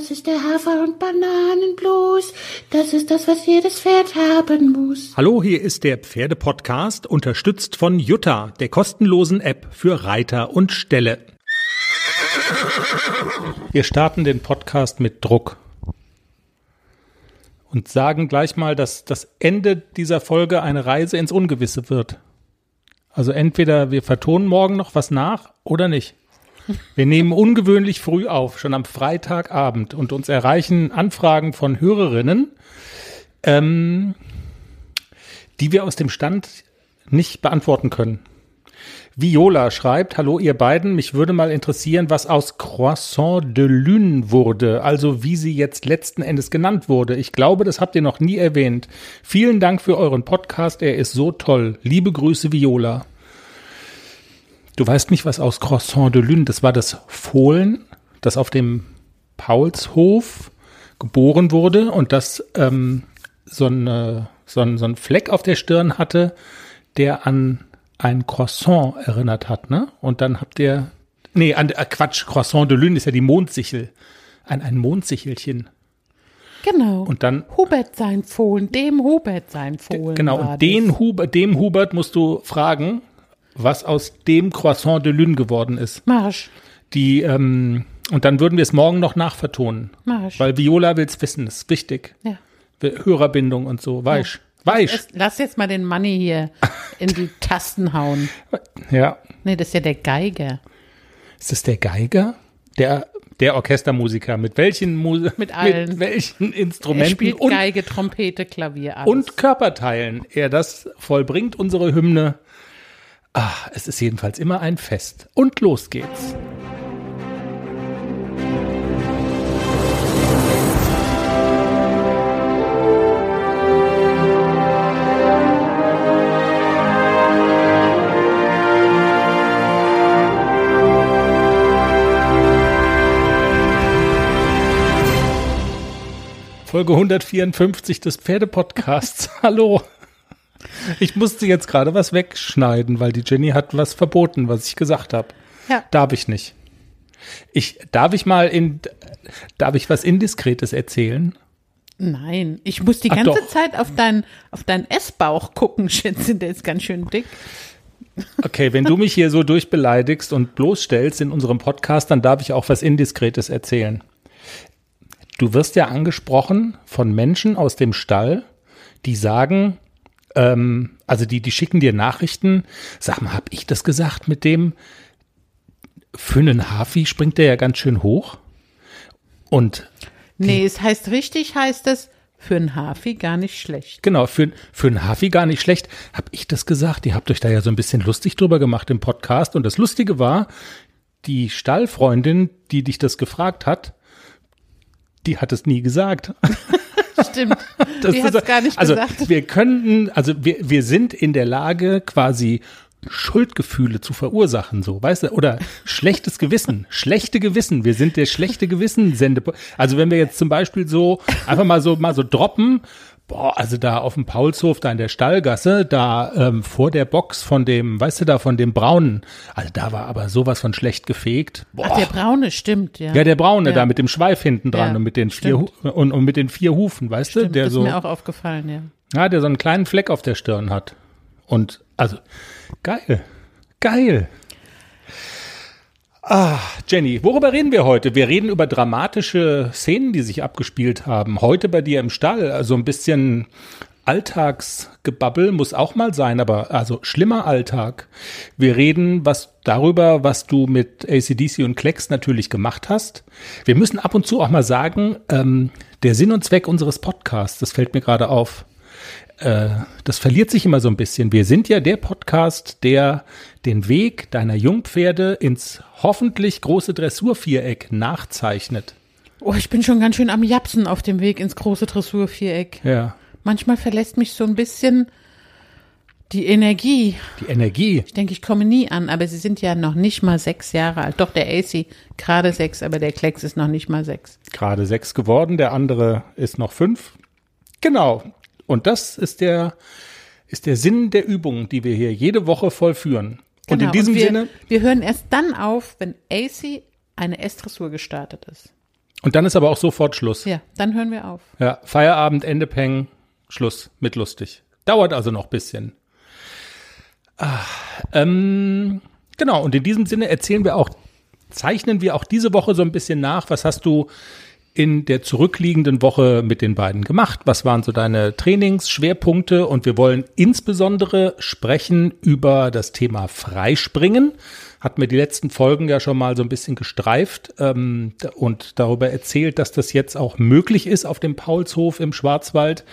Das ist der Hafer- und Bananenblues. Das ist das, was jedes Pferd haben muss. Hallo, hier ist der Pferdepodcast, unterstützt von Jutta, der kostenlosen App für Reiter und Ställe. Wir starten den Podcast mit Druck und sagen gleich mal, dass das Ende dieser Folge eine Reise ins Ungewisse wird. Also entweder wir vertonen morgen noch was nach oder nicht. Wir nehmen ungewöhnlich früh auf, schon am Freitagabend und uns erreichen Anfragen von Hörerinnen, ähm, die wir aus dem Stand nicht beantworten können. Viola schreibt, hallo ihr beiden, mich würde mal interessieren, was aus Croissant de Lune wurde, also wie sie jetzt letzten Endes genannt wurde. Ich glaube, das habt ihr noch nie erwähnt. Vielen Dank für euren Podcast, er ist so toll. Liebe Grüße, Viola. Du weißt nicht, was aus Croissant de Lune, das war das Fohlen, das auf dem Paulshof geboren wurde und das ähm, so, eine, so, ein, so ein Fleck auf der Stirn hatte, der an ein Croissant erinnert hat, ne? Und dann habt ihr, nee, an, äh, Quatsch, Croissant de Lune ist ja die Mondsichel, ein, ein Mondsichelchen. Genau. Und dann Hubert sein Fohlen, dem Hubert sein Fohlen. Genau, und den. Hubert, dem Hubert musst du fragen, was aus dem Croissant de Lune geworden ist. Marsch. Die, ähm, und dann würden wir es morgen noch nachvertonen. Marsch. Weil Viola will es wissen, ist wichtig. ja. Hörerbindung und so, weißt Weißt Es, lass jetzt mal den Money hier in die Tasten hauen. Ja. Nee, das ist ja der Geiger. Ist das der Geiger? Der, der Orchestermusiker. Mit welchen, Mu Mit allen. Mit welchen Er Instrumenten spielt und, Geige, Trompete, Klavier, alles. und Körperteilen er das vollbringt, unsere Hymne. Ah, es ist jedenfalls immer ein Fest. Und los geht's. Folge 154 des Pferdepodcasts. Hallo. Ich musste jetzt gerade was wegschneiden, weil die Jenny hat was verboten, was ich gesagt habe. Ja. Darf ich nicht. Ich, darf ich mal in, darf ich was Indiskretes erzählen? Nein, ich muss die Ach, ganze doch. Zeit auf deinen auf deinen Essbauch gucken, Schätzchen, der ist ganz schön dick. Okay, wenn du mich hier so durchbeleidigst und bloßstellst in unserem Podcast, dann darf ich auch was Indiskretes erzählen. Du wirst ja angesprochen von Menschen aus dem Stall, die sagen, ähm, also die, die schicken dir Nachrichten, sag mal, hab ich das gesagt mit dem, für einen Hafi springt der ja ganz schön hoch. Und Nee, es heißt richtig, heißt es für einen Hafi gar nicht schlecht. Genau, für, für einen Hafi gar nicht schlecht. Hab ich das gesagt? Ihr habt euch da ja so ein bisschen lustig drüber gemacht im Podcast. Und das Lustige war, die Stallfreundin, die dich das gefragt hat, die hat es nie gesagt. Stimmt. Das die gar nicht also, gesagt. Wir könnten, also wir, wir sind in der Lage, quasi Schuldgefühle zu verursachen, so, weißt du, oder schlechtes Gewissen, schlechte Gewissen. Wir sind der schlechte Gewissen Sende. Also wenn wir jetzt zum Beispiel so einfach mal so mal so droppen, boah, also da auf dem Paulshof, da in der Stallgasse, da ähm, vor der Box von dem, weißt du, da von dem Braunen, also da war aber sowas von schlecht gefegt. Boah. Ach, der Braune stimmt, ja. ja, der Braune Ja. da mit dem Schweif hinten dran Ja, und mit den vier und, und mit den vier Hufen, weißt du, Stimmt, der das so ist mir auch aufgefallen, ja. ja, der so einen kleinen Fleck auf der Stirn hat. Und also, geil. Geil. Ah, Jenny, worüber reden wir heute? Wir reden über dramatische Szenen, die sich abgespielt haben. Heute bei dir im Stall. Also ein bisschen Alltagsgebabbel muss auch mal sein, aber also schlimmer Alltag. Wir reden was darüber, was du mit ACDC und Klecks natürlich gemacht hast. Wir müssen ab und zu auch mal sagen, ähm, der Sinn und Zweck unseres Podcasts, das fällt mir gerade auf äh, das verliert sich immer so ein bisschen. Wir sind ja der Podcast, der den Weg deiner Jungpferde ins hoffentlich große Dressurviereck nachzeichnet. Oh, ich bin schon ganz schön am Japsen auf dem Weg ins große Dressurviereck. Ja. Manchmal verlässt mich so ein bisschen die Energie. Die Energie. Ich denke, ich komme nie an, aber sie sind ja noch nicht mal sechs Jahre alt. Doch, der AC gerade sechs, aber der Klecks ist noch nicht mal sechs. Gerade sechs geworden, der andere ist noch fünf. Genau. Und das ist der, ist der Sinn der Übung, die wir hier jede Woche vollführen. Und Genau, in diesem wir, Sinne, Wir hören erst dann auf, wenn AC eine S-Dressur gestartet ist. Und dann ist aber auch sofort Schluss. Ja, dann hören wir auf. Ja, Feierabend, Ende Peng, Schluss mit lustig. Dauert also noch bisschen. Ah, ähm, genau, und in diesem Sinne erzählen wir auch, zeichnen wir auch diese Woche so ein bisschen nach. Was hast du in der zurückliegenden Woche mit den beiden gemacht? Was waren so deine Trainingsschwerpunkte? Und wir wollen insbesondere sprechen über das Thema Freispringen. Hat mir die letzten Folgen ja schon mal so ein bisschen gestreift ähm, und darüber erzählt, dass das jetzt auch möglich ist auf dem Paulshof im Schwarzwald.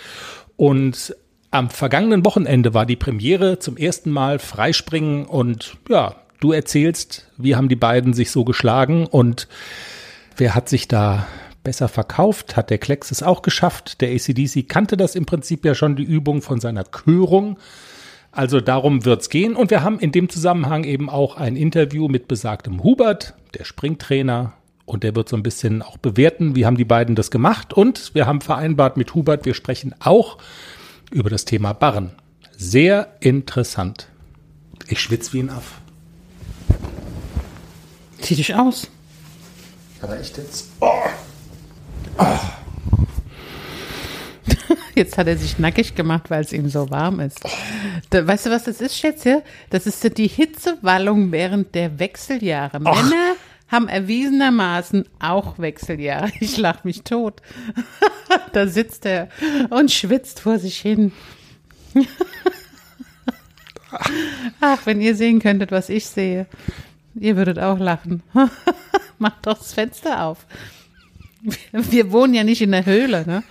Und am vergangenen Wochenende war die Premiere zum ersten Mal Freispringen und ja, du erzählst, wie haben die beiden sich so geschlagen und wer hat sich da besser verkauft, hat der Klecks es auch geschafft. Der ACDC kannte das im Prinzip ja schon, die Übung von seiner Körung. Also darum wird's gehen. Und wir haben in dem Zusammenhang eben auch ein Interview mit besagtem Hubert, der Springtrainer. Und der wird so ein bisschen auch bewerten, wie haben die beiden das gemacht. Und wir haben vereinbart mit Hubert, wir sprechen auch über das Thema Barren. Sehr interessant. Ich schwitze wie ein Aff. Zieh dich aus. Aber echt jetzt? Oh. Jetzt hat er sich nackig gemacht, weil es ihm so warm ist. Da, weißt du, was das ist, Schätze? Das ist die Hitzewallung während der Wechseljahre. Ach. Männer haben erwiesenermaßen auch Wechseljahre. Ich lach mich tot. da sitzt er und schwitzt vor sich hin. Ach, wenn ihr sehen könntet, was ich sehe. Ihr würdet auch lachen. Macht doch das Fenster auf. Wir wohnen ja nicht in der Höhle, ne?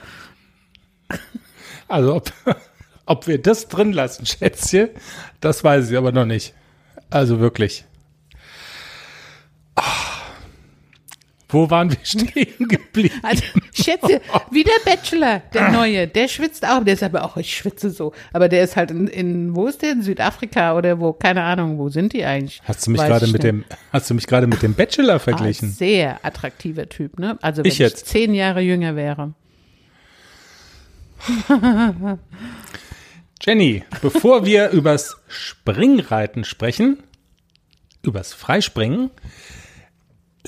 Also ob, ob wir das drin lassen, Schätzchen, das weiß ich aber noch nicht. Also wirklich. Wo waren wir stehen geblieben? Also, Schätze, wie der Bachelor, der Neue, der schwitzt auch, der ist aber auch, ich schwitze so. Aber der ist halt in, in wo ist der? In Südafrika oder wo? Keine Ahnung, wo sind die eigentlich? Hast du mich gerade ich mit dem, hast du mich gerade mit dem Bachelor Ah, verglichen? sehr attraktiver Typ, ne? Also wenn Ich ich, jetzt? zehn Jahre jünger wäre. Jenny, bevor wir übers Springreiten sprechen, übers Freispringen,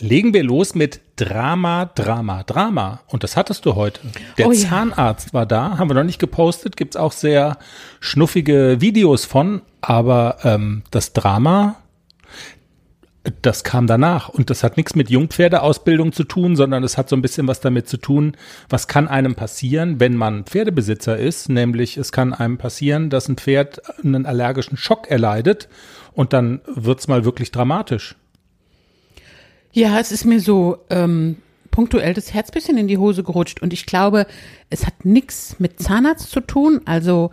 legen wir los mit Drama, Drama, Drama. Und das hattest du heute. Der Oh ja. Zahnarzt war da, haben wir noch nicht gepostet, gibt's auch sehr schnuffige Videos von, aber ähm, das Drama, das kam danach. Und das hat nichts mit Jungpferdeausbildung zu tun, sondern es hat so ein bisschen was damit zu tun, was kann einem passieren, wenn man Pferdebesitzer ist. Nämlich es kann einem passieren, dass ein Pferd einen allergischen Schock erleidet und dann wird's mal wirklich dramatisch. Ja, es ist mir so ähm, punktuell das Herz bisschen in die Hose gerutscht und ich glaube, es hat nichts mit Zahnarzt zu tun. Also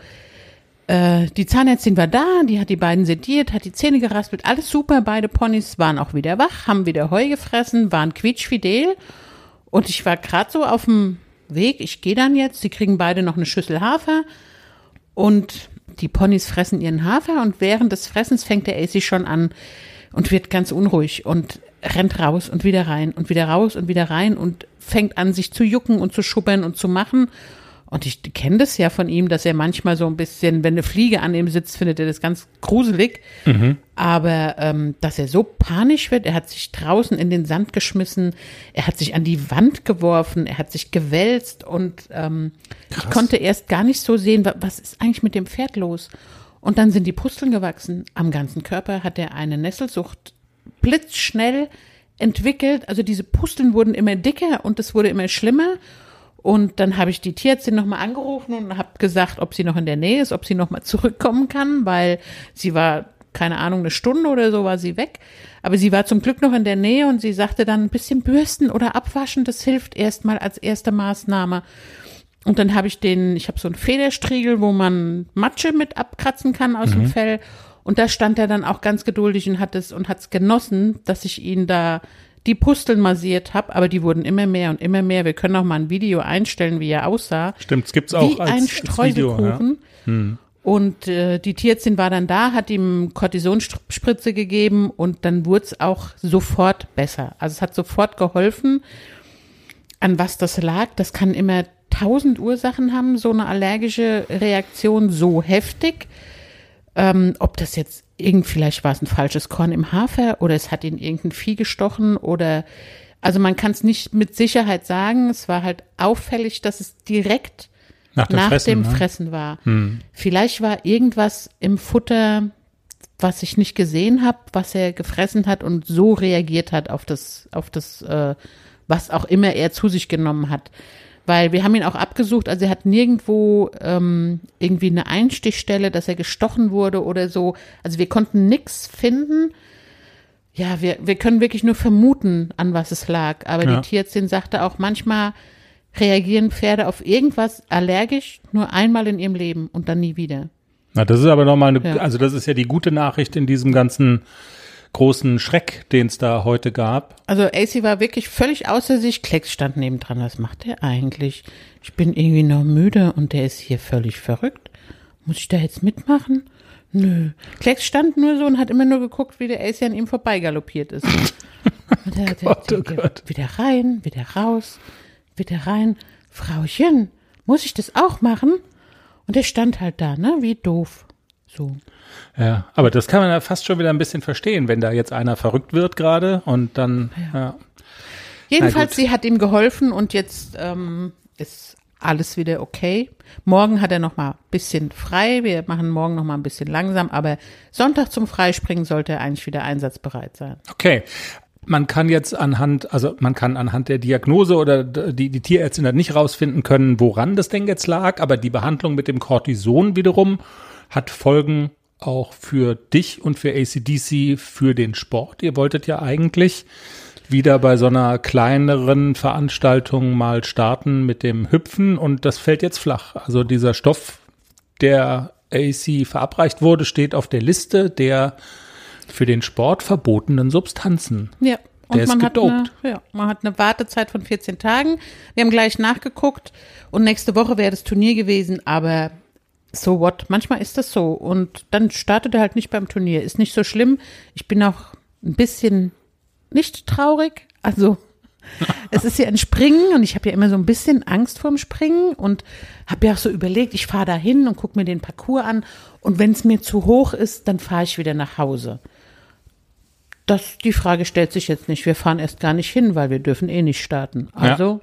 äh, die Zahnärztin war da, die hat die beiden sediert, hat die Zähne geraspelt, alles super. Beide Ponys waren auch wieder wach, haben wieder Heu gefressen, waren quietschfidel und ich war gerade so auf dem Weg. Ich gehe dann jetzt. Sie kriegen beide noch eine Schüssel Hafer und die Ponys fressen ihren Hafer und während des Fressens fängt der AC schon an und wird ganz unruhig und rennt raus und wieder rein und wieder raus und wieder rein und fängt an, sich zu jucken und zu schubbern und zu machen. Und ich kenne das ja von ihm, dass er manchmal so ein bisschen, wenn eine Fliege an ihm sitzt, findet er das ganz gruselig. Aber ähm, dass er so panisch wird, er hat sich draußen in den Sand geschmissen, er hat sich an die Wand geworfen, er hat sich gewälzt und ähm, ich konnte erst gar nicht so sehen, wa- was ist eigentlich mit dem Pferd los. Und dann sind die Pusteln gewachsen. Am ganzen Körper hat er eine Nesselsucht blitzschnell entwickelt. Also diese Pusteln wurden immer dicker und es wurde immer schlimmer. Und dann habe ich die Tierärztin nochmal angerufen und habe gesagt, ob sie noch in der Nähe ist, ob sie nochmal zurückkommen kann, weil sie war, keine Ahnung, eine Stunde oder so war sie weg. Aber sie war zum Glück noch in der Nähe und sie sagte dann, ein bisschen bürsten oder abwaschen, das hilft erstmal als erste Maßnahme. Und dann habe ich den, ich habe so einen Federstriegel, wo man Matsche mit abkratzen kann aus dem Fell. Und da stand er dann auch ganz geduldig und hat es und hat es genossen, dass ich ihn da die Pusteln massiert habe, aber die wurden immer mehr und immer mehr. Wir können auch mal ein Video einstellen, wie er aussah. Stimmt, es gibt's auch wie als, ein als Video. Ja. Streuselkuchen. Und äh, die Tierärztin war dann da, hat ihm Cortisonspritze gegeben und dann wurde es auch sofort besser. Also es hat sofort geholfen. An was das lag, das kann immer tausend Ursachen haben, so eine allergische Reaktion so heftig. Ähm, ob das jetzt irgend, vielleicht war es ein falsches Korn im Hafer oder es hat ihn irgendein Vieh gestochen oder Also man kann es nicht mit Sicherheit sagen. Es war halt auffällig, dass es direkt Nach dem nach Fressen, dem ne? Fressen war. Vielleicht war irgendwas im Futter, was ich nicht gesehen habe, was er gefressen hat und so reagiert hat auf das, auf das, äh, was auch immer er zu sich genommen hat. Weil wir haben ihn auch abgesucht, also er hat nirgendwo ähm, irgendwie eine Einstichstelle, dass er gestochen wurde oder so. Also wir konnten nichts finden. Ja, wir, wir können wirklich nur vermuten, an was es lag. Aber Ja. die Tierärztin sagte auch, manchmal reagieren Pferde auf irgendwas allergisch nur einmal in ihrem Leben und dann nie wieder. Na, das ist aber nochmal eine, Ja. also das ist ja die gute Nachricht in diesem ganzen großen Schreck, den es da heute gab. Also AC war wirklich völlig außer sich. Klecks stand nebendran. Was macht der eigentlich? Ich bin irgendwie noch müde und der ist hier völlig verrückt. Muss ich da jetzt mitmachen? Nö. Klecks stand nur so und hat immer nur geguckt, wie der AC an ihm vorbeigaloppiert ist. Und der, der, Gott, oh Gott. Wieder rein, wieder raus, wieder rein. Frauchen, muss ich das auch machen? Und der stand halt da, ne? Wie doof. So. Ja, aber das kann man ja fast schon wieder ein bisschen verstehen, wenn da jetzt einer verrückt wird gerade und dann, ja. Jedenfalls, gut. sie hat ihm geholfen und jetzt ähm, ist alles wieder okay. Morgen hat er noch mal ein bisschen frei. Wir machen morgen noch mal ein bisschen langsam, aber Sonntag zum Freispringen sollte er eigentlich wieder einsatzbereit sein. Okay. Man kann jetzt anhand, also man kann anhand der Diagnose oder die, die Tierärztin hat nicht rausfinden können, woran das denn jetzt lag, aber die Behandlung mit dem Cortison wiederum hat Folgen auch für dich und für ACDC für den Sport. Ihr wolltet ja eigentlich wieder bei so einer kleineren Veranstaltung mal starten mit dem Hüpfen und das fällt jetzt flach. Also dieser Stoff, der AC verabreicht wurde, steht auf der Liste der für den Sport verbotenen Substanzen. Ja. Und Der ist man hat, eine, gedopt. ja, man hat eine Wartezeit von 14 Tagen. Wir haben gleich nachgeguckt und nächste Woche wäre das Turnier gewesen, aber so what? Manchmal ist das so. Und dann startet er halt nicht beim Turnier. Ist nicht so schlimm. Ich bin auch ein bisschen nicht traurig. Also es ist ja ein Springen und ich habe ja immer so ein bisschen Angst vorm Springen und habe ja auch so überlegt, ich fahre da hin und gucke mir den Parcours an und wenn es mir zu hoch ist, dann fahre ich wieder nach Hause. Das, die Frage stellt sich jetzt nicht. Wir fahren erst gar nicht hin, weil wir dürfen eh nicht starten. Also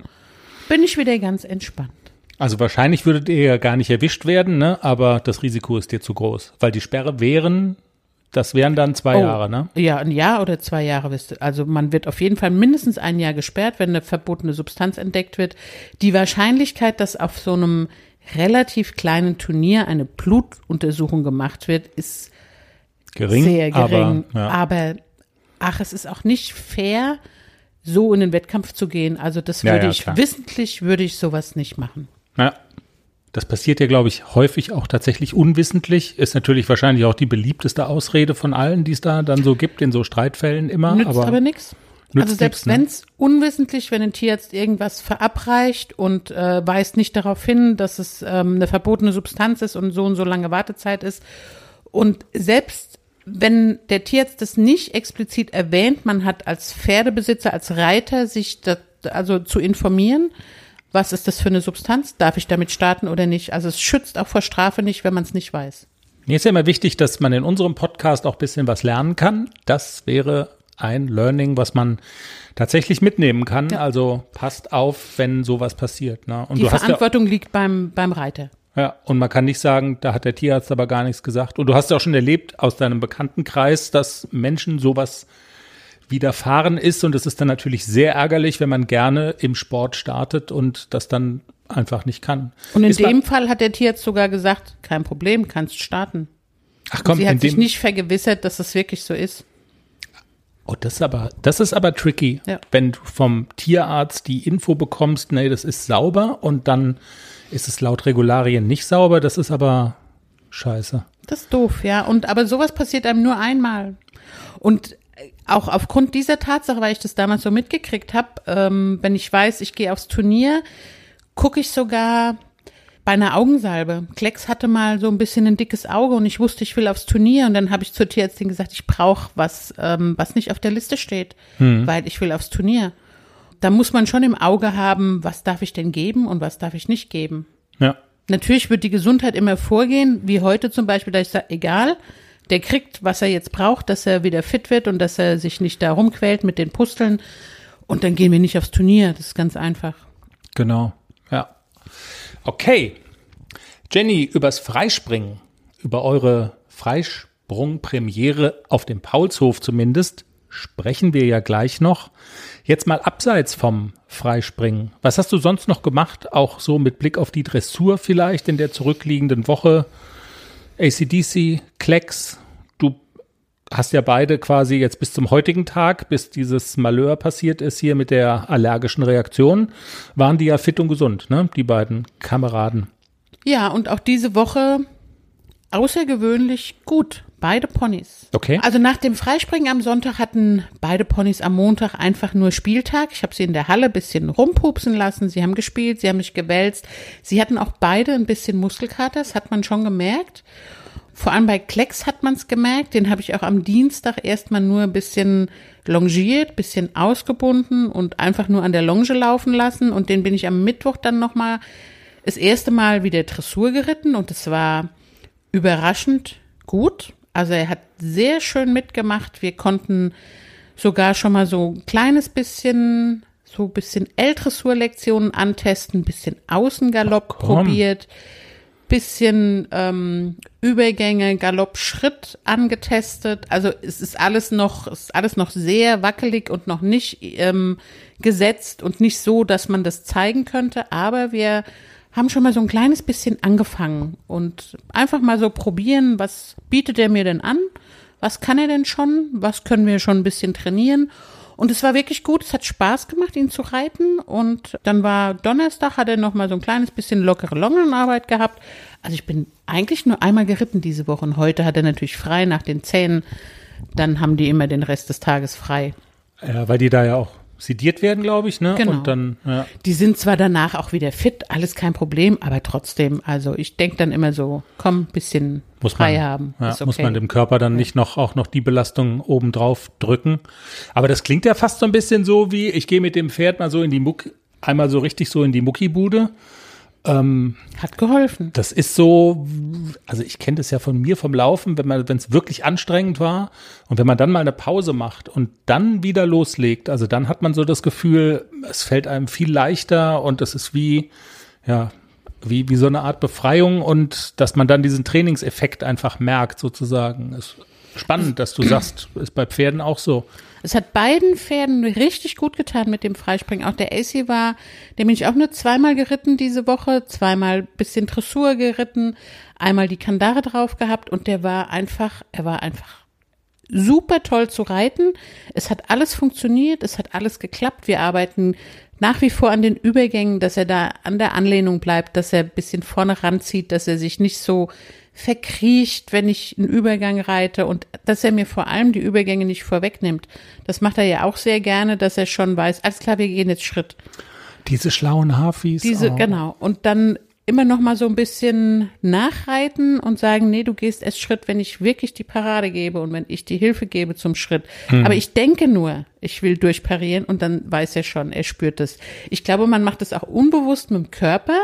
bin ich wieder ganz entspannt. Also wahrscheinlich würdet ihr ja gar nicht erwischt werden, ne? aber das Risiko ist dir zu groß. Weil die Sperre wären, das wären dann zwei Oh, Jahre, ne? Ja, ein Jahr oder zwei Jahre. wisst ihr. Also man wird auf jeden Fall mindestens ein Jahr gesperrt, wenn eine verbotene Substanz entdeckt wird. Die Wahrscheinlichkeit, dass auf so einem relativ kleinen Turnier eine Blutuntersuchung gemacht wird, ist Gering, sehr gering. aber ja. Aber ach, es ist auch nicht fair, so in den Wettkampf zu gehen. Also das Ja, würde ja, ich, klar. wissentlich würde ich sowas nicht machen. Ja. Das passiert ja, glaube ich, häufig auch tatsächlich unwissentlich. Ist natürlich wahrscheinlich auch die beliebteste Ausrede von allen, die es da dann so gibt in so Streitfällen immer. Nützt aber, aber nichts. Also selbst ne? wenn es unwissentlich, wenn ein Tierarzt irgendwas verabreicht und äh, weist nicht darauf hin, dass es ähm, eine verbotene Substanz ist und so und so lange Wartezeit ist. Und selbst wenn der Tierarzt das nicht explizit erwähnt, man hat als Pferdebesitzer, als Reiter sich da, also zu informieren, was ist das für eine Substanz, darf ich damit starten oder nicht. Also es schützt auch vor Strafe nicht, wenn man es nicht weiß. Mir ist ja immer wichtig, dass man in unserem Podcast auch ein bisschen was lernen kann. Das wäre ein Learning, was man tatsächlich mitnehmen kann. Also passt auf, wenn sowas passiert. Ne? Und Die du hast ja, Verantwortung liegt beim, beim Reiter. ja, und man kann nicht sagen, da hat der Tierarzt aber gar nichts gesagt. Und du hast ja auch schon erlebt aus deinem Bekanntenkreis, dass Menschen sowas widerfahren ist. Und es ist dann natürlich sehr ärgerlich, wenn man gerne im Sport startet und das dann einfach nicht kann. Und in Ist dem Fall hat der Tierarzt sogar gesagt, kein Problem, kannst starten. Ach komm, Sie hat sich nicht vergewissert, dass es wirklich so ist. Oh, das ist aber, das ist aber tricky, Ja. wenn du vom Tierarzt die Info bekommst, nee, das ist sauber und dann ist es laut Regularien nicht sauber, das ist aber scheiße. Das ist doof, ja. Und aber sowas passiert einem nur einmal. Und auch aufgrund dieser Tatsache, weil ich das damals so mitgekriegt habe, ähm, wenn ich weiß, ich gehe aufs Turnier, gucke ich sogar bei einer Augensalbe. Klecks hatte mal so ein bisschen ein dickes Auge und ich wusste, ich will aufs Turnier und dann habe ich zur Tierärztin gesagt, ich brauche was, ähm, was nicht auf der Liste steht, weil ich will aufs Turnier. Da muss man schon im Auge haben, was darf ich denn geben und was darf ich nicht geben. Ja. Natürlich wird die Gesundheit immer vorgehen, wie heute zum Beispiel, da ich sage, egal, der kriegt, was er jetzt braucht, dass er wieder fit wird und dass er sich nicht da rumquält mit den Pusteln. Und dann gehen wir nicht aufs Turnier. Das ist ganz einfach. Genau, ja. Okay. Jenny, übers Freispringen, über eure Freisprungpremiere auf dem Paulshof zumindest, sprechen wir ja gleich noch. Jetzt mal abseits vom Freispringen. Was hast du sonst noch gemacht? Auch so mit Blick auf die Dressur vielleicht in der zurückliegenden Woche? ACDC, Klecks, du hast ja beide quasi jetzt bis zum heutigen Tag, bis dieses Malheur passiert ist hier mit der allergischen Reaktion, waren die ja fit und gesund, ne? Die beiden Kameraden. Ja, und auch diese Woche außergewöhnlich gut. Beide Ponys. Okay. Also nach dem Freispringen am Sonntag hatten beide Ponys am Montag einfach nur Spieltag. Ich habe sie in der Halle ein bisschen rumpupsen lassen. Sie haben gespielt, sie haben mich gewälzt. Sie hatten auch beide ein bisschen Muskelkater, das hat man schon gemerkt. Vor allem bei Klecks hat man es gemerkt. Den habe ich auch am Dienstag erstmal nur ein bisschen longiert, bisschen ausgebunden und einfach nur an der Longe laufen lassen. Und den bin ich am Mittwoch dann nochmal das erste Mal wieder Dressur geritten und es war überraschend gut. Also er hat sehr schön mitgemacht. Wir konnten sogar schon mal so ein kleines bisschen, so ein bisschen L-Dressurlektionen antesten, bisschen Außengalopp komm. probiert, bisschen ähm, Übergänge, Galopp, Schritt angetestet. Also es ist alles noch, ist alles noch sehr wackelig und noch nicht ähm, gesetzt und nicht so, dass man das zeigen könnte. Aber wir haben schon mal so ein kleines bisschen angefangen und einfach mal so probieren, was bietet er mir denn an? Was kann er denn schon? Was können wir schon ein bisschen trainieren? Und es war wirklich gut. Es hat Spaß gemacht, ihn zu reiten. Und dann war Donnerstag, hat er noch mal so ein kleines bisschen lockere Longenarbeit gehabt. Also ich bin eigentlich nur einmal geritten diese Woche. Und heute hat er natürlich frei nach den Zähnen. Dann haben die immer den Rest des Tages frei. Ja, weil die da ja auch sediert werden, glaube ich, ne? Genau. Und dann, ja. Die sind zwar danach auch wieder fit, alles kein Problem, aber trotzdem, also ich denke dann immer so, komm, bisschen muss frei man, haben. Ja, okay. muss man dem Körper dann nicht noch auch noch die Belastung obendrauf drücken. Aber das klingt ja fast so ein bisschen so wie, ich gehe mit dem Pferd mal so in die Muck, einmal so richtig so in die Muckibude. Ähm, Hat geholfen. das ist so, also ich kenne das ja von mir vom Laufen, wenn man, wenn es wirklich anstrengend war und wenn man dann mal eine Pause macht und dann wieder loslegt, also dann hat man so das Gefühl, es fällt einem viel leichter und es ist wie, ja, wie, wie so eine Art Befreiung und dass man dann diesen Trainingseffekt einfach merkt, sozusagen. Ist spannend, dass du sagst, ist bei Pferden auch so. Es hat beiden Pferden richtig gut getan mit dem Freispringen. Auch der AC war, den bin ich auch nur zweimal geritten diese Woche, zweimal bisschen Dressur geritten, einmal die Kandare drauf gehabt und der war einfach, er war einfach super toll zu reiten. Es hat alles funktioniert, es hat alles geklappt. Wir arbeiten nach wie vor an den Übergängen, dass er da an der Anlehnung bleibt, dass er ein bisschen vorne ranzieht, dass er sich nicht so verkriecht, wenn ich einen Übergang reite und dass er mir vor allem die Übergänge nicht vorwegnimmt. Das macht er ja auch sehr gerne, dass er schon weiß, alles klar, wir gehen jetzt Schritt. Diese schlauen Hafis. Diese, oh. genau. Und dann immer noch mal so ein bisschen nachreiten und sagen, nee, du gehst erst Schritt, wenn ich wirklich die Parade gebe und wenn ich die Hilfe gebe zum Schritt. Aber ich denke nur, ich will durchparieren und dann weiß er schon, er spürt es. Ich glaube, man macht es auch unbewusst mit dem Körper,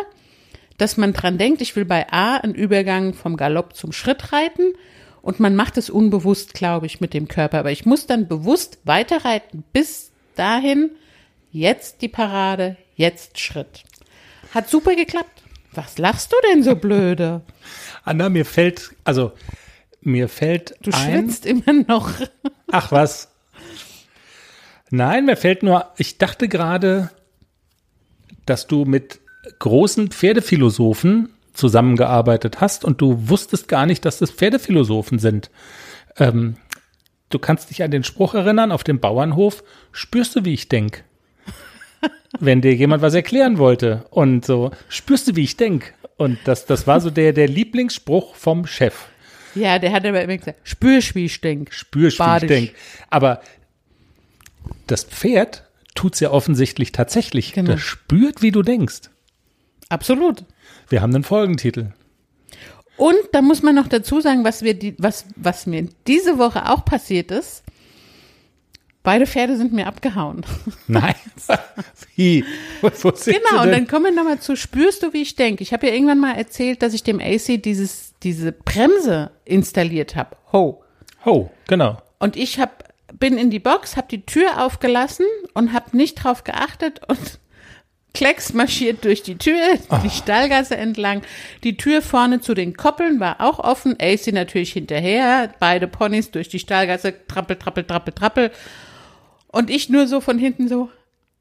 dass man dran denkt, ich will bei A einen Übergang vom Galopp zum Schritt reiten und man macht es unbewusst, glaube ich, mit dem Körper. Aber ich muss dann bewusst weiterreiten bis dahin, jetzt die Parade, jetzt Schritt. Hat super geklappt. Was lachst du denn so blöde? Anna, mir fällt, also mir fällt Du ein. schwitzt immer noch. Ach was. Nein, mir fällt nur, ich dachte gerade, dass du mit großen Pferdephilosophen zusammengearbeitet hast und du wusstest gar nicht, dass das Pferdephilosophen sind. Ähm, du kannst dich an den Spruch erinnern, auf dem Bauernhof, spürst du, wie ich denk? Wenn dir jemand was erklären wollte und so, spürst du, wie ich denk? Und das, das war so der, der Lieblingsspruch vom Chef. Ja, der hat aber immer gesagt, spürst, wie ich denk. spürst, wie ich Badisch. denk. Aber das Pferd tut's ja offensichtlich tatsächlich. Genau. Das spürt, wie du denkst. Absolut. Wir haben einen Folgentitel. Und da muss man noch dazu sagen, was wir die, was, was mir diese Woche auch passiert ist. Beide Pferde sind mir abgehauen. Nein. wie? Wo, sind Genau, und dann kommen wir nochmal zu, spürst du, wie ich denke? Ich habe ja irgendwann mal erzählt, dass ich dem AC dieses, diese Bremse installiert habe. Ho. Oh, genau. Und ich habe bin in die Box, habe die Tür aufgelassen und habe nicht drauf geachtet und Klecks marschiert durch die Tür, die Stallgasse entlang. Die Tür vorne zu den Koppeln war auch offen. AC natürlich hinterher. Beide Ponys durch die Stallgasse. Trappel, trappel, trappel, trappel. Und ich nur so von hinten so,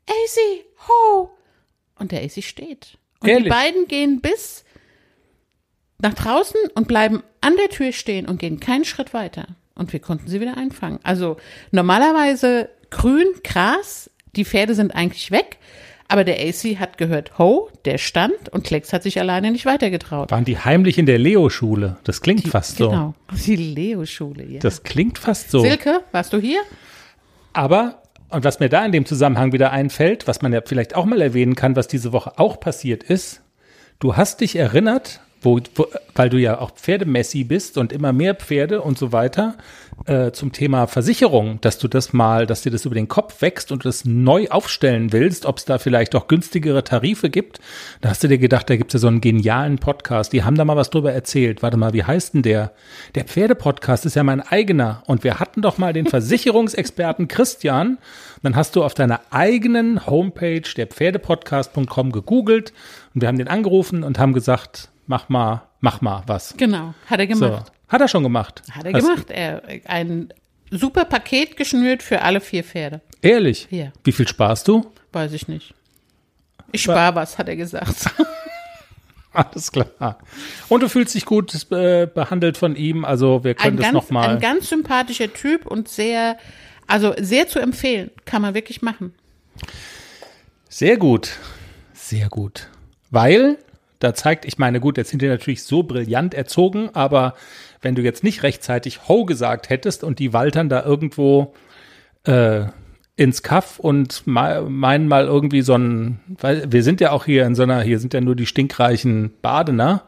AC, ho! Und der AC steht. Und Ehrlich? die beiden gehen bis nach draußen und bleiben an der Tür stehen und gehen keinen Schritt weiter. Und wir konnten sie wieder einfangen. Also normalerweise grün, Gras, die Pferde sind eigentlich weg, aber der AC hat gehört, ho, der stand und Klecks hat sich alleine nicht weitergetraut. Waren die heimlich in der Leo-Schule? Das klingt fast so. Genau, die Leo-Schule, ja. Das klingt fast so. Silke, warst du hier? Aber, und was mir da in dem Zusammenhang wieder einfällt, was man ja vielleicht auch mal erwähnen kann, was diese Woche auch passiert ist, du hast dich erinnert, wo, wo, weil du ja auch Pferdemessi bist und immer mehr Pferde und so weiter, äh, zum Thema Versicherung, dass du das mal, dass dir das über den Kopf wächst und du das neu aufstellen willst, ob es da vielleicht auch günstigere Tarife gibt. Da hast du dir gedacht, da gibt es ja so einen genialen Podcast. Die haben da mal was drüber erzählt. Warte mal, wie heißt denn der? Der Pferdepodcast ist ja mein eigener. Und wir hatten doch mal den Versicherungsexperten Christian. Dann hast du auf deiner eigenen Homepage der Pferdepodcast.com gegoogelt und wir haben den angerufen und haben gesagt, mach mal, mach mal was. Genau, hat er So. gemacht. Hat er schon gemacht. Hat er Hast- gemacht. Er, ein super Paket geschnürt für alle vier Pferde. Ehrlich? Ja. Wie viel sparst du? Weiß ich nicht. Ich spare was, hat er gesagt. Alles klar. Und du fühlst dich gut äh, behandelt von ihm, also wir können Ein das nochmal. ein ganz sympathischer Typ und sehr, also sehr zu empfehlen. Kann man wirklich machen. Sehr gut. Sehr gut. Weil, da zeigt, ich meine, gut, jetzt sind die natürlich so brillant erzogen, aber wenn du jetzt nicht rechtzeitig Ho gesagt hättest und die waltern da irgendwo äh, ins Kaff und me- meinen mal irgendwie so ein, weil wir sind ja auch hier in so einer, hier sind ja nur die stinkreichen Badener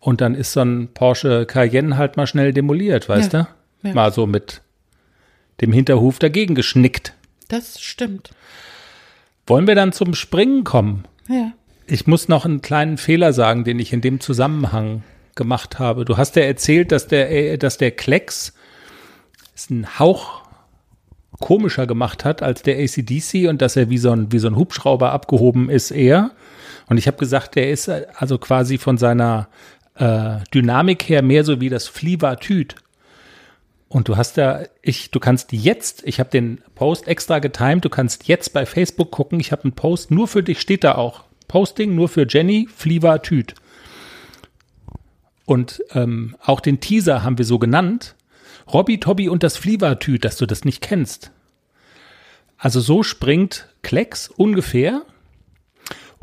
und dann ist so ein Porsche Cayenne halt mal schnell demoliert, weißt Ja. du? Ja. Mal so mit dem Hinterhuf dagegen geschnickt. Das stimmt. Wollen wir dann zum Springen kommen? Ja. Ich muss noch einen kleinen Fehler sagen, den ich in dem Zusammenhang gemacht habe. Du hast ja erzählt, dass der, äh, dass der Klecks es einen Hauch komischer gemacht hat als der ACDC und dass er wie so ein, wie so ein Hubschrauber abgehoben ist eher. Und ich habe gesagt, der ist äh, also quasi von seiner äh, Dynamik her mehr so wie das Flievertüt. Und du hast da, ich, du kannst jetzt, ich habe den Post extra getimed, du kannst jetzt bei Facebook gucken, ich habe einen Post nur für dich, steht da auch. Posting nur für Jenny, Fliever Tüt. Und ähm, auch den Teaser haben wir so genannt. Robby, Tobby und das Flievertüt, dass du das nicht kennst. Also so springt Klecks ungefähr.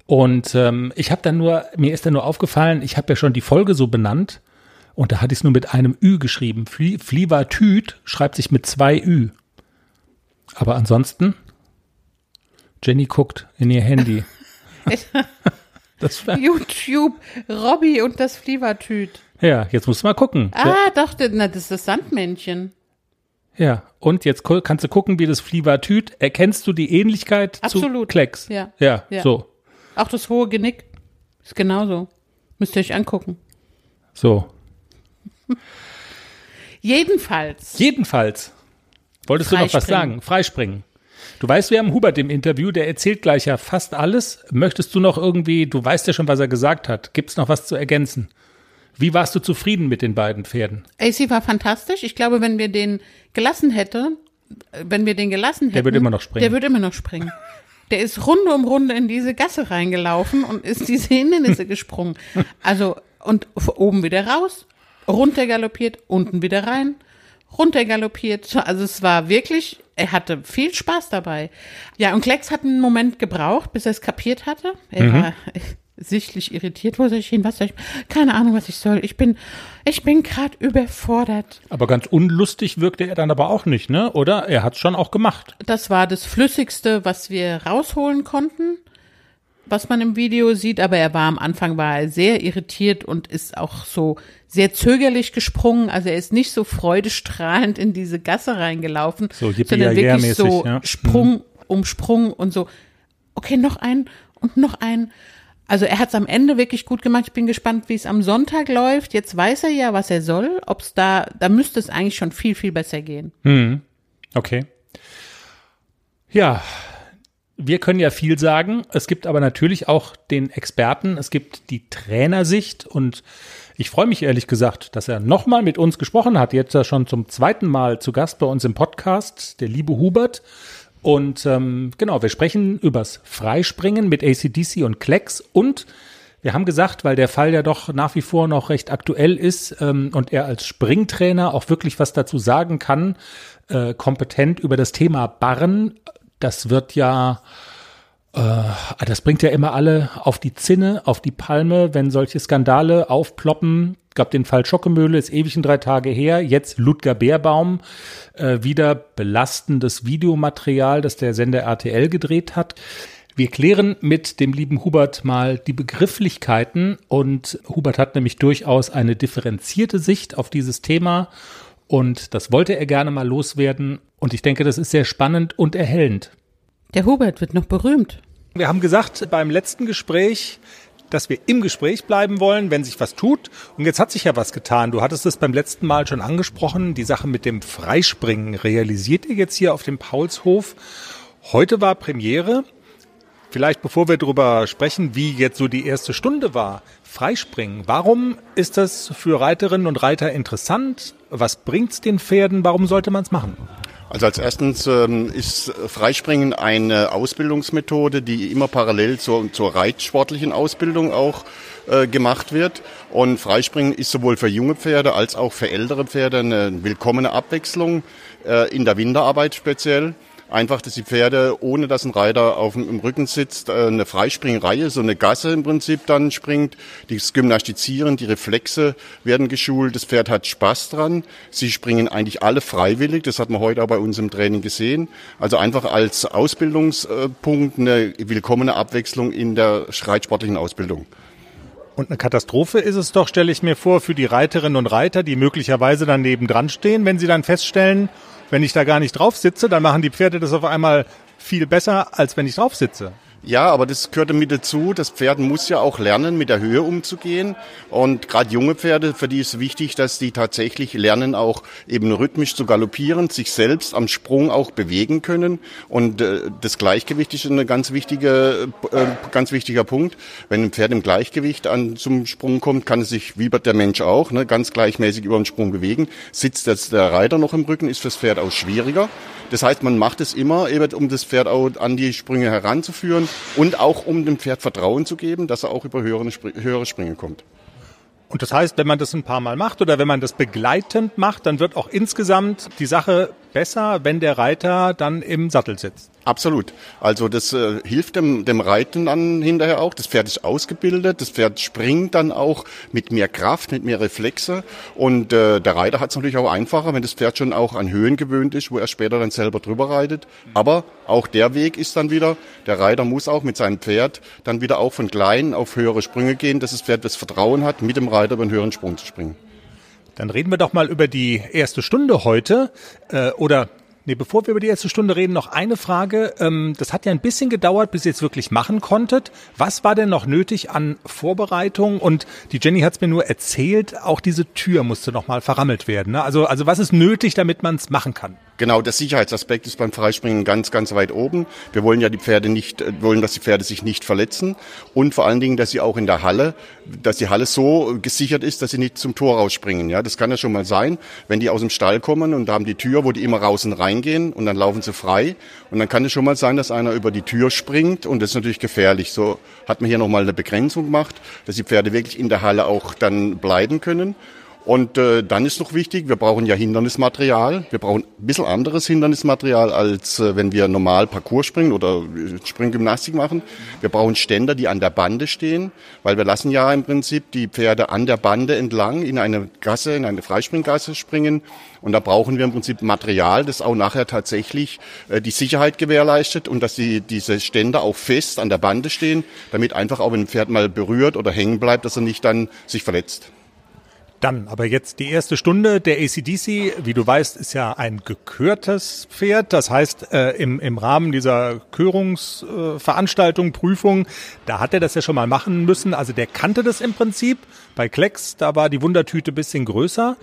Und ähm, ich habe dann nur, mir ist dann nur aufgefallen, ich habe ja schon die Folge so benannt. Und da hatte ich es nur mit einem Ü geschrieben. Flie Flievertüt schreibt sich mit zwei Ü. Aber ansonsten, Jenny guckt in ihr Handy. Das war, YouTube, Robby und das Flievertüt. ja, jetzt musst du mal gucken. Ah, doch, na, das ist das Sandmännchen. Ja, und jetzt kannst du gucken, wie das Flievertüt. Erkennst du die Ähnlichkeit zu Absolut. Klecks? Ja. Ja, Ja. so. Auch das hohe Genick ist genauso. Müsst ihr euch angucken. So. Jedenfalls. Jedenfalls. Wolltest du noch was sagen? Freispringen. Du weißt, wir haben Hubert im Interview, der erzählt gleich ja fast alles. Möchtest du noch irgendwie, du weißt ja schon, was er gesagt hat. Gibt es noch was zu ergänzen? Wie warst du zufrieden mit den beiden Pferden? AC war fantastisch. Ich glaube, wenn wir den gelassen hätten, äh, wenn wir den gelassen hätten. würde immer noch springen. Der würde immer noch springen. Der ist Runde um Runde in diese Gasse reingelaufen und ist diese Hindernisse gesprungen. Also, und oben wieder raus, runter galoppiert, unten wieder rein, runter galoppiert. Also es war wirklich, er hatte viel Spaß dabei. Ja, und Klecks hat einen Moment gebraucht, bis er es kapiert hatte. Er Mhm. war sichtlich irritiert. Wo soll ich hin? Was soll ich? Keine Ahnung, was ich soll. Ich bin, ich bin gerade überfordert. Aber ganz unlustig wirkte er dann aber auch nicht, ne? Oder? Er hat es schon auch gemacht. Das war das Flüssigste, was wir rausholen konnten, was man im Video sieht. Aber er war am Anfang war er sehr irritiert und ist auch so sehr zögerlich gesprungen. Also er ist nicht so freudestrahlend in diese Gasse reingelaufen, So sondern wirklich so ja. Mhm. Sprung um Sprung und so. Okay, noch ein und noch ein. Also er hat es am Ende wirklich gut gemacht. Ich bin gespannt, wie es am Sonntag läuft. Jetzt weiß er ja, was er soll. Ob es da, da müsste es eigentlich schon viel, viel besser gehen. Okay. Ja, wir können ja viel sagen. Es gibt aber natürlich auch den Experten. Es gibt die Trainersicht und ich freue mich ehrlich gesagt, dass er nochmal mit uns gesprochen hat. Jetzt ja schon zum zweiten Mal zu Gast bei uns im Podcast, der liebe Hubert. Und ähm, genau, wir sprechen übers Freispringen mit ACDC und Klecks und wir haben gesagt, weil der Fall ja doch nach wie vor noch recht aktuell ist ähm, und er als Springtrainer auch wirklich was dazu sagen kann, äh, kompetent über das Thema Barren. Das wird ja, äh, das bringt ja immer alle auf die Zinne, auf die Palme, wenn solche Skandale aufploppen. Gab den Fall Schockemöhle, ist ewig in drei Tage her. Jetzt Ludger Beerbaum, äh, wieder belastendes Videomaterial, das der Sender RTL gedreht hat. Wir klären mit dem lieben Hubert mal die Begrifflichkeiten und Hubert hat nämlich durchaus eine differenzierte Sicht auf dieses Thema und das wollte er gerne mal loswerden. Und ich denke, das ist sehr spannend und erhellend. Der Hubert wird noch berühmt. Wir haben gesagt beim letzten Gespräch, dass wir im Gespräch bleiben wollen, wenn sich was tut. Und jetzt hat sich ja was getan. Du hattest es beim letzten Mal schon angesprochen. Die Sache mit dem Freispringen realisiert ihr jetzt hier auf dem Paulshof. Heute war Premiere. Vielleicht bevor wir darüber sprechen, wie jetzt so die erste Stunde war, Freispringen. Warum ist das für Reiterinnen und Reiter interessant? Was bringt's den Pferden? Warum sollte man es machen? Also als erstens ähm, ist Freispringen eine Ausbildungsmethode, die immer parallel zur, zur reitsportlichen Ausbildung auch äh, gemacht wird. Und Freispringen ist sowohl für junge Pferde als auch für ältere Pferde eine willkommene Abwechslung äh, in der Winterarbeit speziell einfach, dass die Pferde, ohne dass ein Reiter auf dem Rücken sitzt, äh, eine Freispringreihe, so eine Gasse im Prinzip dann springt. Das Gymnastizieren, die Reflexe werden geschult. Das Pferd hat Spaß dran. Sie springen eigentlich alle freiwillig. Das hat man heute auch bei uns im Training gesehen. Also einfach als Ausbildungspunkt eine willkommene Abwechslung in der reitsportlichen Ausbildung. Und eine Katastrophe ist es doch, stelle ich mir vor, für die Reiterinnen und Reiter, die möglicherweise daneben dran stehen, wenn sie dann feststellen, wenn ich da gar nicht drauf sitze, dann machen die Pferde das auf einmal viel besser, als wenn ich drauf sitze. Ja, aber das gehört damit dazu. Das Pferd muss ja auch lernen, mit der Höhe umzugehen. Und gerade junge Pferde, für die ist wichtig, dass die tatsächlich lernen, auch eben rhythmisch zu galoppieren, sich selbst am Sprung auch bewegen können. Und äh, das Gleichgewicht ist ein ganz wichtiger, äh, ganz wichtiger Punkt. Wenn ein Pferd im Gleichgewicht an zum Sprung kommt, kann es sich, wie der Mensch auch, ne, ganz gleichmäßig über den Sprung bewegen. Sitzt jetzt der Reiter noch im Rücken, ist fürs Pferd auch schwieriger. Das heißt, man macht es immer, eben, um das Pferd auch an die Sprünge heranzuführen und auch um dem Pferd Vertrauen zu geben, dass er auch über höhere, höhere Sprünge kommt. Und das heißt, wenn man das ein paar Mal macht oder wenn man das begleitend macht, dann wird auch insgesamt die Sache besser, wenn der Reiter dann im Sattel sitzt. Absolut. Also das äh, hilft dem, dem Reiten dann hinterher auch. Das Pferd ist ausgebildet, das Pferd springt dann auch mit mehr Kraft, mit mehr Reflexe. Und äh, der Reiter hat es natürlich auch einfacher, wenn das Pferd schon auch an Höhen gewöhnt ist, wo er später dann selber drüber reitet. Aber auch der Weg ist dann wieder, der Reiter muss auch mit seinem Pferd dann wieder auch von klein auf höhere Sprünge gehen, dass das Pferd das Vertrauen hat, mit dem Reiter über einen höheren Sprung zu springen. Dann reden wir doch mal über die erste Stunde heute. Äh, oder Nee, bevor wir über die erste Stunde reden, noch eine Frage. Ähm, das hat ja ein bisschen gedauert, bis ihr es wirklich machen konntet. Was war denn noch nötig an Vorbereitung? Und die Jenny hat es mir nur erzählt, auch diese Tür musste noch mal verrammelt werden. Ne? Also, also was ist nötig, damit man es machen kann? Genau, der Sicherheitsaspekt ist beim Freispringen ganz, ganz weit oben. Wir wollen ja die Pferde nicht, äh, wollen, dass die Pferde sich nicht verletzen und vor allen Dingen, dass sie auch in der Halle, dass die Halle so gesichert ist, dass sie nicht zum Tor rausspringen. Ja, das kann ja schon mal sein, wenn die aus dem Stall kommen und haben die Tür, wo die immer raus und reingehen und dann laufen sie frei und dann kann es schon mal sein, dass einer über die Tür springt und das ist natürlich gefährlich. So hat man hier nochmal eine Begrenzung gemacht, dass die Pferde wirklich in der Halle auch dann bleiben können. Und äh, dann ist noch wichtig, wir brauchen ja Hindernismaterial. Wir brauchen ein bisschen anderes Hindernismaterial, als äh, wenn wir normal Parcours springen oder äh, Springgymnastik machen. Wir brauchen Ständer, die an der Bande stehen, weil wir lassen ja im Prinzip die Pferde an der Bande entlang in eine Gasse, in eine Freispringgasse springen. Und da brauchen wir im Prinzip Material, das auch nachher tatsächlich äh, die Sicherheit gewährleistet und dass die, diese Ständer auch fest an der Bande stehen, damit einfach auch wenn ein Pferd mal berührt oder hängen bleibt, dass er nicht dann sich verletzt. Dann aber jetzt die erste Stunde. Der ACDC, wie du weißt, ist ja ein gekörtes Pferd. Das heißt, äh, im, im Rahmen dieser Körungsveranstaltung, äh, Prüfung, da hat er das ja schon mal machen müssen. Also der kannte das im Prinzip. Bei Klecks, da war die Wundertüte bisschen größer.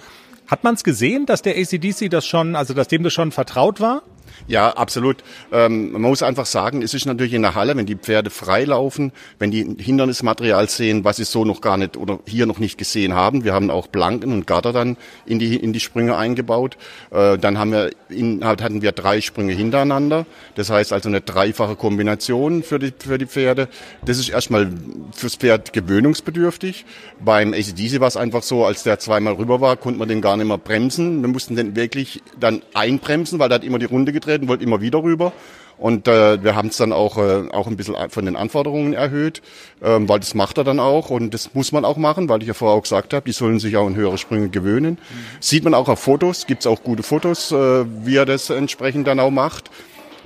Hat man es gesehen, dass der ACDC das schon, also dass dem das schon vertraut war? Ja, absolut. Ähm, man muss einfach sagen, es ist natürlich in der Halle, wenn die Pferde freilaufen, wenn die Hindernismaterial sehen, was sie so noch gar nicht oder hier noch nicht gesehen haben. Wir haben auch Planken und Garter dann in die, in die Sprünge eingebaut. Äh, dann haben wir in, hatten wir drei Sprünge hintereinander. Das heißt also eine dreifache Kombination für die, für die Pferde. Das ist erstmal fürs Pferd gewöhnungsbedürftig. Beim ACDC war es einfach so, als der zweimal rüber war, konnte man den gar nicht mehr bremsen. Wir mussten den wirklich dann einbremsen, weil der hat immer die Runde getreten, wollte immer wieder rüber. Und äh, wir haben es dann auch, äh, auch ein bisschen von den Anforderungen erhöht, ähm, weil das macht er dann auch und das muss man auch machen, weil ich ja vorher auch gesagt habe, die sollen sich auch an höhere Sprünge gewöhnen. Mhm. Sieht man auch auf Fotos, gibt's auch gute Fotos, äh, wie er das entsprechend dann auch macht.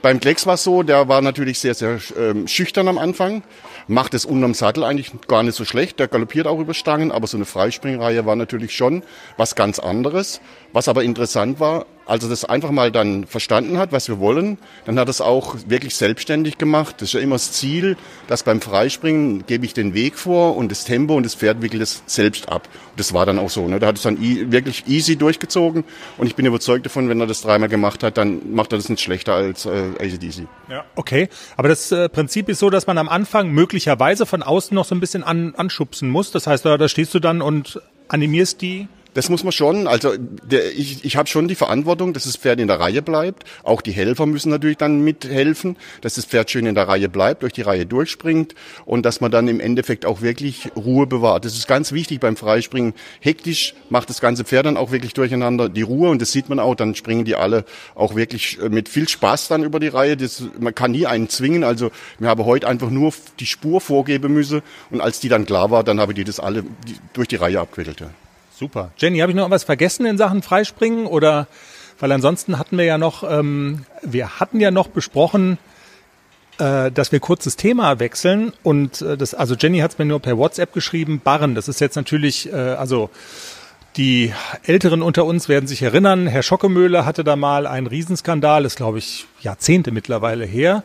Beim Klecks war es so, der war natürlich sehr, sehr ähm, schüchtern am Anfang, macht es unterm Sattel eigentlich gar nicht so schlecht, der galoppiert auch über Stangen, aber so eine Freispringreihe war natürlich schon was ganz anderes. Was aber interessant war, als er das einfach mal dann verstanden hat, was wir wollen, dann hat er es auch wirklich selbstständig gemacht. Das ist ja immer das Ziel, dass beim Freispringen gebe ich den Weg vor und das Tempo und das Pferd wickelt es selbst ab. Und das war dann auch so. Ne? Da hat es dann wirklich easy durchgezogen und ich bin überzeugt davon, wenn er das dreimal gemacht hat, dann macht er das nicht schlechter als äh, ACDC. Ja, okay. Aber das äh, Prinzip ist so, dass man am Anfang möglicherweise von außen noch so ein bisschen an, anschubsen muss. Das heißt, da, da stehst du dann und animierst die das muss man schon. Also der, ich, ich habe schon die Verantwortung, dass das Pferd in der Reihe bleibt. Auch die Helfer müssen natürlich dann mithelfen, dass das Pferd schön in der Reihe bleibt, durch die Reihe durchspringt und dass man dann im Endeffekt auch wirklich Ruhe bewahrt. Das ist ganz wichtig beim Freispringen. Hektisch macht das ganze Pferd dann auch wirklich durcheinander die Ruhe und das sieht man auch. Dann springen die alle auch wirklich äh, mit viel Spaß dann über die Reihe. Das, man kann nie einen zwingen. Also wir haben heute einfach nur die Spur vorgeben müssen und als die dann klar war, dann habe ich die das alle durch die Reihe abgewickelt. Ja. Super. Jenny, habe ich noch was vergessen in Sachen Freispringen? Oder weil ansonsten hatten wir ja noch, ähm, wir hatten ja noch besprochen, äh, dass wir kurz das Thema wechseln und äh, das, also Jenny hat es mir nur per WhatsApp geschrieben, Barren. Das ist jetzt natürlich, äh, also die Älteren unter uns werden sich erinnern, Herr Schockemöhle hatte da mal einen Riesenskandal, ist glaube ich Jahrzehnte mittlerweile her.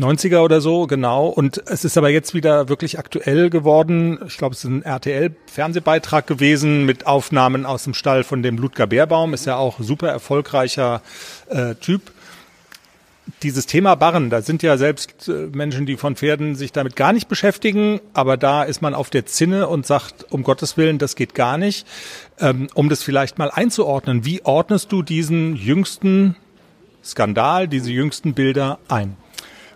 90er oder so, genau. Und es ist aber jetzt wieder wirklich aktuell geworden. Ich glaube, es ist ein RTL-Fernsehbeitrag gewesen mit Aufnahmen aus dem Stall von dem Ludger Bärbaum. Ist ja auch super erfolgreicher äh, Typ. Dieses Thema Barren, da sind ja selbst äh, Menschen, die von Pferden sich damit gar nicht beschäftigen, aber da ist man auf der Zinne und sagt, um Gottes Willen, das geht gar nicht. Ähm, um das vielleicht mal einzuordnen, wie ordnest du diesen jüngsten Skandal, diese jüngsten Bilder ein?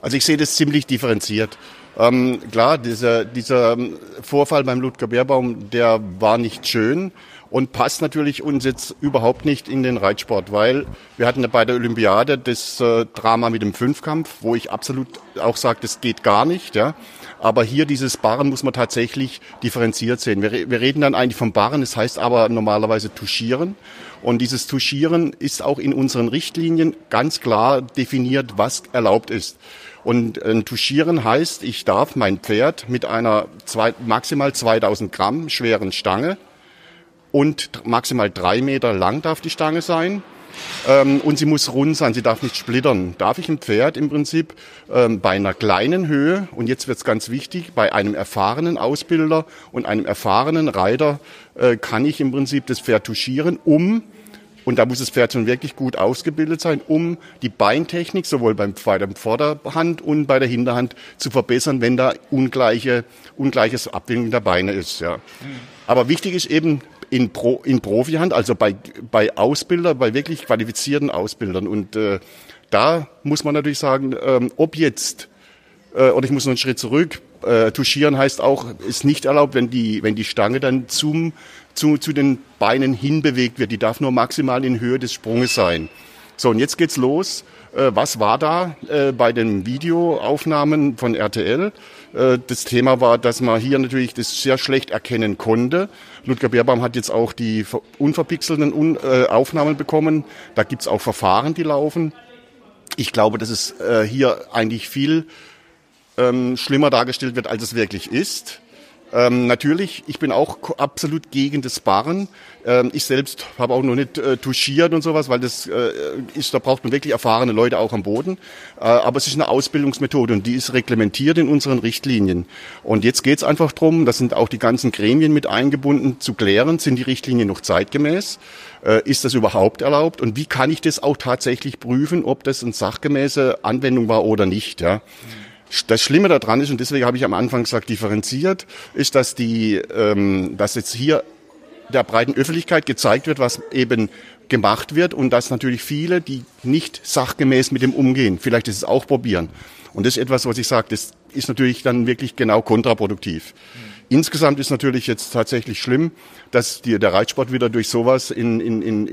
Also ich sehe das ziemlich differenziert. Ähm, klar, dieser, dieser ähm, Vorfall beim Ludger Bärbaum, der war nicht schön und passt natürlich uns jetzt überhaupt nicht in den Reitsport, weil wir hatten ja bei der Olympiade das äh, Drama mit dem Fünfkampf, wo ich absolut auch sage, das geht gar nicht. Ja. Aber hier dieses Barren muss man tatsächlich differenziert sehen. Wir, wir reden dann eigentlich vom Barren, das heißt aber normalerweise Touchieren. Und dieses Touchieren ist auch in unseren Richtlinien ganz klar definiert, was erlaubt ist. Und ein Touchieren heißt, ich darf mein Pferd mit einer zwei, maximal 2000 Gramm schweren Stange und maximal drei Meter lang darf die Stange sein. Ähm, und sie muss rund sein, sie darf nicht splittern. Darf ich ein Pferd im Prinzip ähm, bei einer kleinen Höhe, und jetzt wird es ganz wichtig, bei einem erfahrenen Ausbilder und einem erfahrenen Reiter äh, kann ich im Prinzip das Pferd touchieren, um und da muss das Pferd schon wirklich gut ausgebildet sein, um die Beintechnik sowohl beim, bei der Vorderhand und bei der Hinterhand zu verbessern, wenn da ungleiche, ungleiches Abwinken der Beine ist. Ja. Aber wichtig ist eben in, Pro, in Profihand, also bei, bei Ausbildern, bei wirklich qualifizierten Ausbildern. Und äh, da muss man natürlich sagen, ähm, ob jetzt, äh, oder ich muss noch einen Schritt zurück, äh, touchieren heißt auch, ist nicht erlaubt, wenn die, wenn die Stange dann zum zu, zu den Beinen hinbewegt wird. Die darf nur maximal in Höhe des Sprunges sein. So, und jetzt geht's los. Äh, was war da äh, bei den Videoaufnahmen von RTL? Äh, das Thema war, dass man hier natürlich das sehr schlecht erkennen konnte. Ludger Beerbaum hat jetzt auch die unverpixelten Un äh, Aufnahmen bekommen. Da gibt's auch Verfahren, die laufen. Ich glaube, dass es äh, hier eigentlich viel ähm, schlimmer dargestellt wird, als es wirklich ist. Ähm, natürlich, ich bin auch absolut gegen das Barren. Ähm, ich selbst habe auch noch nicht äh, touchiert und sowas, weil das äh, ist, da braucht man wirklich erfahrene Leute auch am Boden. Äh, aber es ist eine Ausbildungsmethode und die ist reglementiert in unseren Richtlinien. Und jetzt geht es einfach drum, da sind auch die ganzen Gremien mit eingebunden, zu klären, sind die Richtlinien noch zeitgemäß? Äh, ist das überhaupt erlaubt? Und wie kann ich das auch tatsächlich prüfen, ob das eine sachgemäße Anwendung war oder nicht? Ja? Das Schlimme daran ist, und deswegen habe ich am Anfang gesagt, differenziert, ist, dass die, ähm, dass jetzt hier der breiten Öffentlichkeit gezeigt wird, was eben gemacht wird und dass natürlich viele, die nicht sachgemäß mit dem umgehen, vielleicht ist es auch probieren. Und das ist etwas, was ich sage, das ist natürlich dann wirklich genau kontraproduktiv. Insgesamt ist natürlich jetzt tatsächlich schlimm, dass die, der Reitsport wieder durch sowas in, in, in,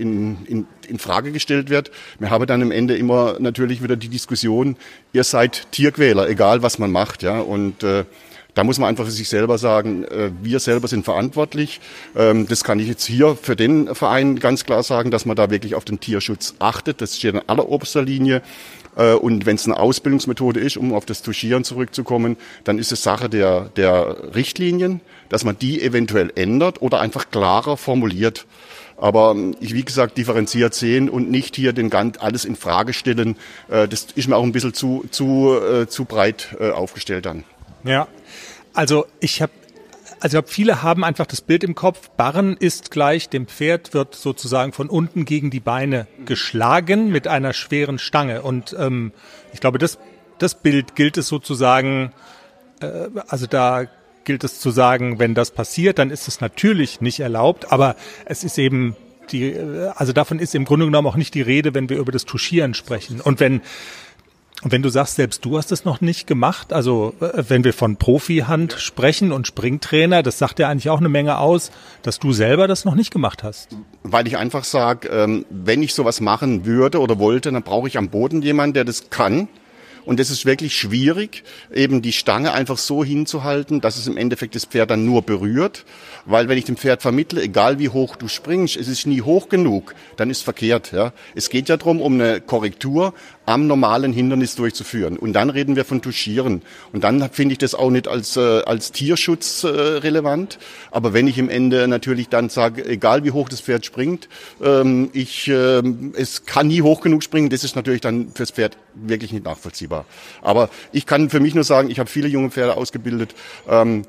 in, in Frage gestellt wird. Wir haben dann am Ende immer natürlich wieder die Diskussion, ihr seid Tierquäler, egal was man macht. ja. Und äh, da muss man einfach für sich selber sagen, äh, wir selber sind verantwortlich. Ähm, das kann ich jetzt hier für den Verein ganz klar sagen, dass man da wirklich auf den Tierschutz achtet. Das steht an alleroberster Linie. Äh, und wenn es eine Ausbildungsmethode ist, um auf das Touchieren zurückzukommen, dann ist es Sache der, der Richtlinien, dass man die eventuell ändert oder einfach klarer formuliert. Aber ähm, ich, wie gesagt, differenziert sehen und nicht hier den ganz alles in Frage stellen. Äh, das ist mir auch ein bisschen zu, zu, äh, zu breit aufgestellt dann. Ja, also ich habe also ich glaube, viele haben einfach das Bild im Kopf, Barren ist gleich, dem Pferd wird sozusagen von unten gegen die Beine geschlagen mit einer schweren Stange. Und ähm, ich glaube, das, das Bild gilt es sozusagen, äh, also da gilt es zu sagen, wenn das passiert, dann ist es natürlich nicht erlaubt, aber es ist eben die, äh, also davon ist im Grunde genommen auch nicht die Rede, wenn wir über das Touchieren sprechen. Und wenn und wenn du sagst, selbst du hast es noch nicht gemacht, also äh, wenn wir von Profihand sprechen und Springtrainer, das sagt ja eigentlich auch eine Menge aus, dass du selber das noch nicht gemacht hast. Weil ich einfach sage, ähm, wenn ich sowas machen würde oder wollte, dann brauche ich am Boden jemanden, der das kann. Und es ist wirklich schwierig, eben die Stange einfach so hinzuhalten, dass es im Endeffekt das Pferd dann nur berührt. Weil wenn ich dem Pferd vermittle, egal wie hoch du springst, es ist nie hoch genug, dann ist verkehrt. Ja. Es geht ja darum, um eine Korrektur am normalen Hindernis durchzuführen. Und dann reden wir von Touchieren. Und dann finde ich das auch nicht als, äh, als Tierschutz äh, relevant. Aber wenn ich im Ende natürlich dann sage, egal wie hoch das Pferd springt, ähm, ich, äh, es kann nie hoch genug springen, das ist natürlich dann fürs Pferd wirklich nicht nachvollziehbar. Aber ich kann für mich nur sagen, ich habe viele junge Pferde ausgebildet. Ähm,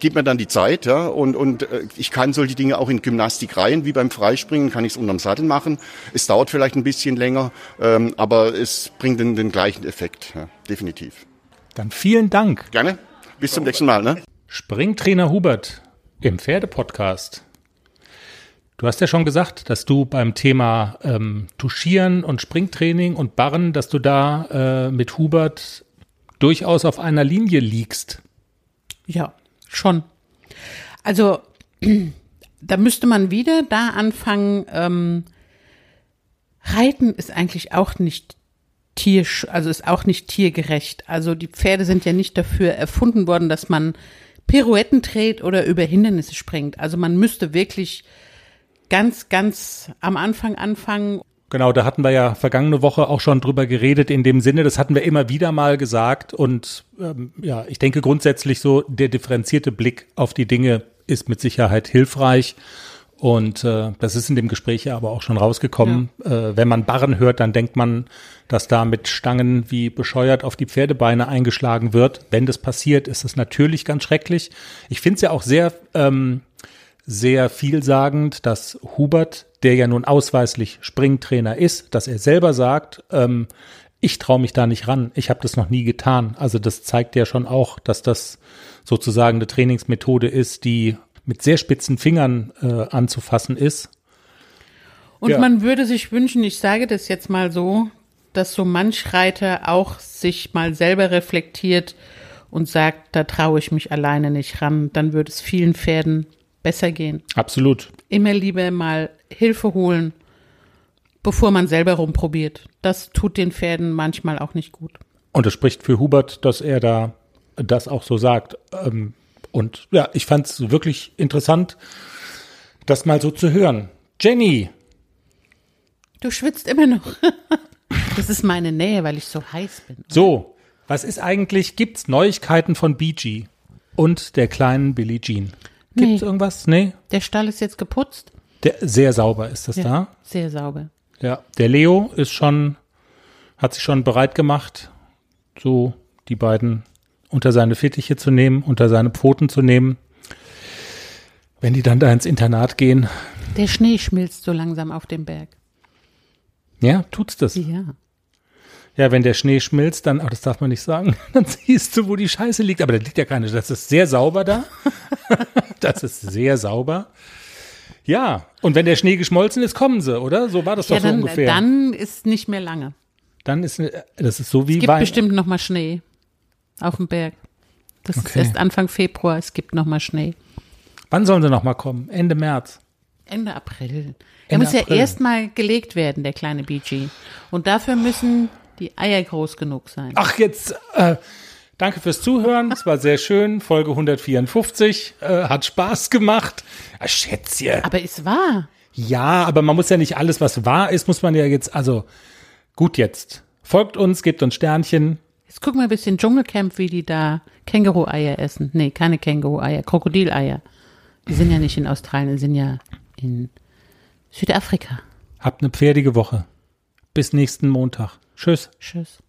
gib mir dann die Zeit, ja, und, und äh, ich kann solche Dinge auch in Gymnastik rein, wie beim Freispringen, kann ich es unterm Sattel machen. Es dauert vielleicht ein bisschen länger, ähm, aber es bringt den, den gleichen Effekt, ja, definitiv. Dann vielen Dank. Gerne. Bis zum nächsten Mal. Ne? Springtrainer Hubert im Pferdepodcast. Du hast ja schon gesagt, dass du beim Thema ähm, Tuschieren und Springtraining und Barren, dass du da äh, mit Hubert durchaus auf einer Linie liegst. Ja, Schon. Also da müsste man wieder da anfangen. Ähm, Reiten ist eigentlich auch nicht Tier, also ist auch nicht tiergerecht. Also die Pferde sind ja nicht dafür erfunden worden, dass man Pirouetten dreht oder über Hindernisse springt. Also man müsste wirklich ganz, ganz am Anfang anfangen Genau, da hatten wir ja vergangene Woche auch schon drüber geredet in dem Sinne, das hatten wir immer wieder mal gesagt und ähm, ja, ich denke grundsätzlich so, der differenzierte Blick auf die Dinge ist mit Sicherheit hilfreich und äh, das ist in dem Gespräch ja aber auch schon rausgekommen. Ja. Äh, wenn man Barren hört, dann denkt man, dass da mit Stangen wie bescheuert auf die Pferdebeine eingeschlagen wird. Wenn das passiert, ist es natürlich ganz schrecklich. Ich finde es ja auch sehr ähm, sehr vielsagend, dass Hubert, der ja nun ausweislich Springtrainer ist, dass er selber sagt, ähm, ich traue mich da nicht ran, ich habe das noch nie getan. Also das zeigt ja schon auch, dass das sozusagen eine Trainingsmethode ist, die mit sehr spitzen Fingern äh, anzufassen ist. Und ja. man würde sich wünschen, ich sage das jetzt mal so, dass so manch Reiter auch sich mal selber reflektiert und sagt, da traue ich mich alleine nicht ran, dann würde es vielen Pferden besser gehen. Absolut. Immer lieber mal Hilfe holen, bevor man selber rumprobiert. Das tut den Pferden manchmal auch nicht gut. Und es spricht für Hubert, dass er da das auch so sagt. Ähm, und ja, ich fand es wirklich interessant, das mal so zu hören. Jenny. Du schwitzt immer noch. Das ist meine Nähe, weil ich so heiß bin. So, was ist eigentlich, gibt's Neuigkeiten von BG? und der kleinen Billie Jean. Gibt's Nee. irgendwas? Nee? Der Stall ist jetzt geputzt. Der, sehr sauber ist das Ja, da. Sehr sauber. Ja. Der Leo ist schon, hat sich schon bereit gemacht, so die beiden unter seine Fittiche zu nehmen, unter seine Pfoten zu nehmen. Wenn die dann da ins Internat gehen, Der Schnee schmilzt so langsam auf dem Berg. ja, tut's das. Ja. Ja, wenn der Schnee schmilzt, dann, oh, das darf man nicht sagen, dann siehst du, wo die Scheiße liegt. Aber da liegt ja keine, das ist sehr sauber da. das ist sehr sauber. Ja, und wenn der Schnee geschmolzen ist, kommen sie, oder? So war das Ja, doch so dann, ungefähr. dann ist nicht mehr lange. Dann ist, äh, das ist so wie Es gibt Wein. bestimmt noch mal Schnee auf dem Berg. Das Okay. ist erst Anfang Februar. Es gibt noch mal Schnee. Wann sollen sie noch mal kommen? Ende März. Ende April. Er Ende muss ja April. erst mal gelegt werden, der kleine BG. Und dafür müssen die Eier groß genug sein. Ach, jetzt, äh, danke fürs Zuhören. Es war sehr schön. Folge 154. Äh, hat Spaß gemacht. Ah, Schätzchen. Aber es war. Ja, aber man muss ja nicht alles, was wahr ist, muss man ja jetzt, also, gut jetzt. Folgt uns, gebt uns Sternchen. Jetzt gucken wir ein bisschen Dschungelcamp, wie die da Känguru-Eier essen. Nee, keine Känguru-Eier, Krokodileier. Die sind ja nicht in Australien, die sind ja in Südafrika. Habt eine pferdige Woche. Bis nächsten Montag. Tschüss. Tschüss.